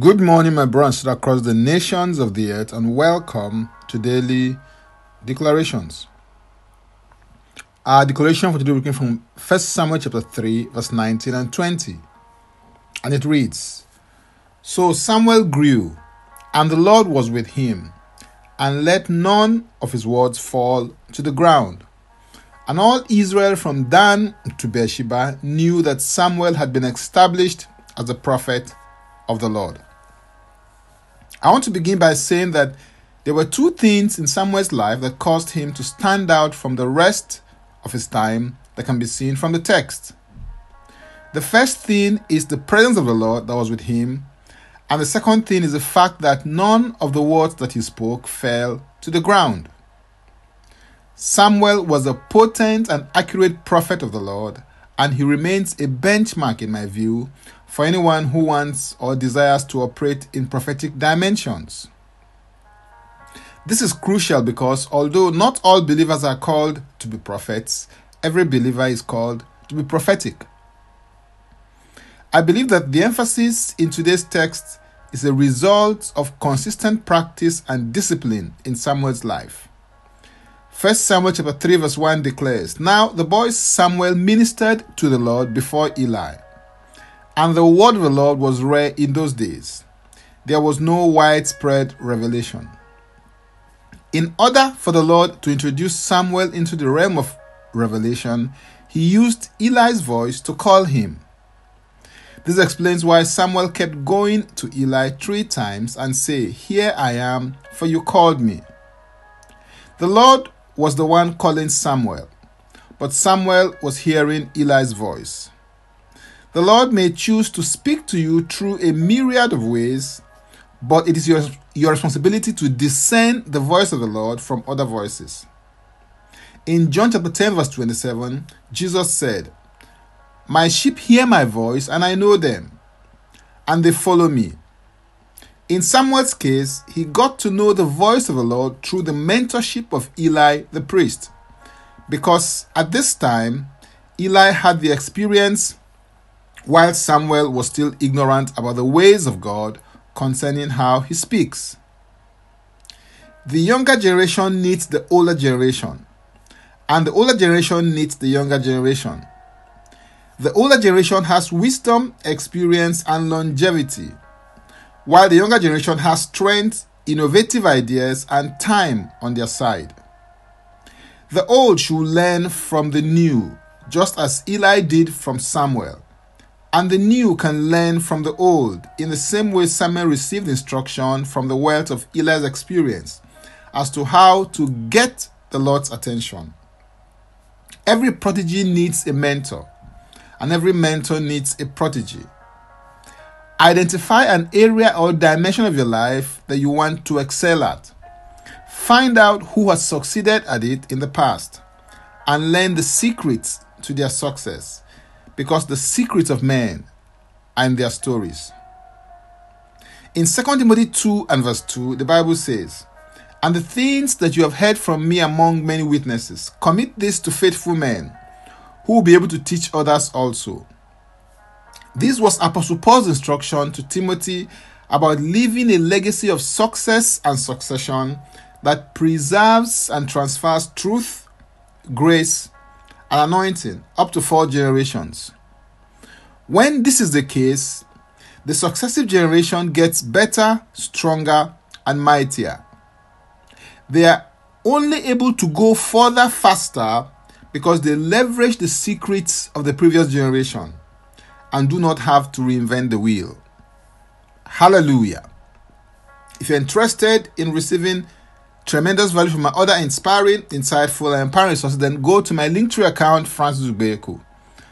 Good morning, my brothers across the nations of the earth, and welcome to daily declarations. Our declaration for today come from 1 Samuel chapter 3, verse 19 and 20. And it reads So Samuel grew, and the Lord was with him, and let none of his words fall to the ground. And all Israel from Dan to Beersheba knew that Samuel had been established as a prophet of the Lord. I want to begin by saying that there were two things in Samuel's life that caused him to stand out from the rest of his time that can be seen from the text. The first thing is the presence of the Lord that was with him, and the second thing is the fact that none of the words that he spoke fell to the ground. Samuel was a potent and accurate prophet of the Lord, and he remains a benchmark, in my view, for anyone who wants or desires to operate in prophetic dimensions. This is crucial because although not all believers are called to be prophets, every believer is called to be prophetic. I believe that the emphasis in today's text is a result of consistent practice and discipline in Samuel's life. 1 Samuel chapter 3 verse 1 declares, Now the boy Samuel ministered to the Lord before Eli. And the word of the Lord was rare in those days. There was no widespread revelation. In order for the Lord to introduce Samuel into the realm of revelation, he used Eli's voice to call him. This explains why Samuel kept going to Eli three times and say, Here I am, for you called me. The Lord was the one calling Samuel, but Samuel was hearing Eli's voice. The Lord may choose to speak to you through a myriad of ways, but it is your, your responsibility to discern the voice of the Lord from other voices. In John chapter 10, verse 27, Jesus said, My sheep hear my voice, and I know them, and they follow me. In Samuel's case, he got to know the voice of the Lord through the mentorship of Eli the priest, because at this time, Eli had the experience while Samuel was still ignorant about the ways of God concerning how he speaks. The younger generation needs the older generation, and the older generation needs the younger generation. The older generation has wisdom, experience, and longevity, while the younger generation has strength, innovative ideas, and time on their side. The old should learn from the new, just as Eli did from Samuel and the new can learn from the old in the same way Samuel received instruction from the wealth of Eli's experience as to how to get the Lord's attention. Every prodigy needs a mentor, and every mentor needs a prodigy. Identify an area or dimension of your life that you want to excel at. Find out who has succeeded at it in the past and learn the secrets to their success because the secrets of men are in their stories. In 2 Timothy 2 and verse 2, the Bible says, And the things that you have heard from me among many witnesses, commit this to faithful men who will be able to teach others also. This was Apostle Paul's instruction to Timothy about leaving a legacy of success and succession that preserves and transfers truth, grace, and anointing up to four generations. When this is the case, the successive generation gets better, stronger, and mightier. They are only able to go further faster because they leverage the secrets of the previous generation and do not have to reinvent the wheel. Hallelujah. If you're interested in receiving tremendous value from my other inspiring, insightful, and empowering resources, then go to my Linktree account, Francis Ubeku.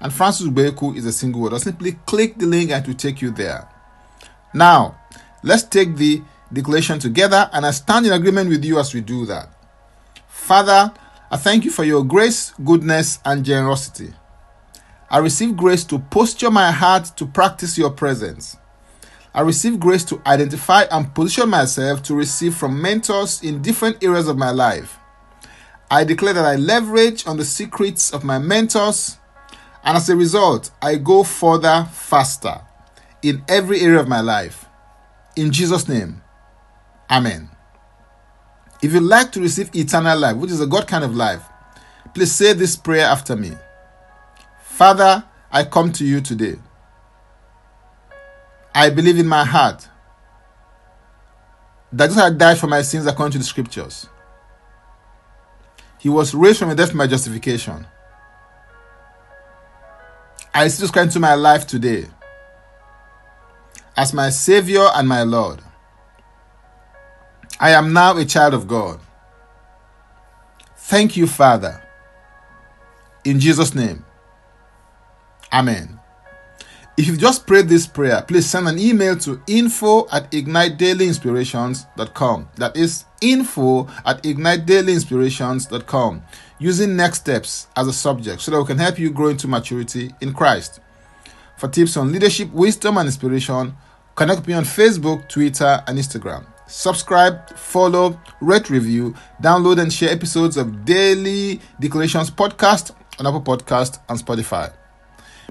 And Francis Ubeku is a single word. Or simply click the link and it will take you there. Now, let's take the declaration together, and I stand in agreement with you as we do that. Father, I thank you for your grace, goodness, and generosity. I receive grace to posture my heart to practice your presence. I receive grace to identify and position myself to receive from mentors in different areas of my life. I declare that I leverage on the secrets of my mentors, and as a result, I go further faster in every area of my life. In Jesus' name, Amen. If you'd like to receive eternal life, which is a God kind of life, please say this prayer after me Father, I come to you today. I believe in my heart that Jesus had died for my sins according to the scriptures. He was raised from the death for my justification. I receive Christ into my life today as my Savior and my Lord. I am now a child of God. Thank you, Father. In Jesus' name. Amen. If you've just prayed this prayer, please send an email to info at ignitedailyinspirations.com. That is info at ignitedailyinspirations.com using next steps as a subject so that we can help you grow into maturity in Christ. For tips on leadership, wisdom, and inspiration, connect with me on Facebook, Twitter, and Instagram. Subscribe, follow, rate, review, download, and share episodes of Daily Declarations podcast on Apple Podcast and Spotify.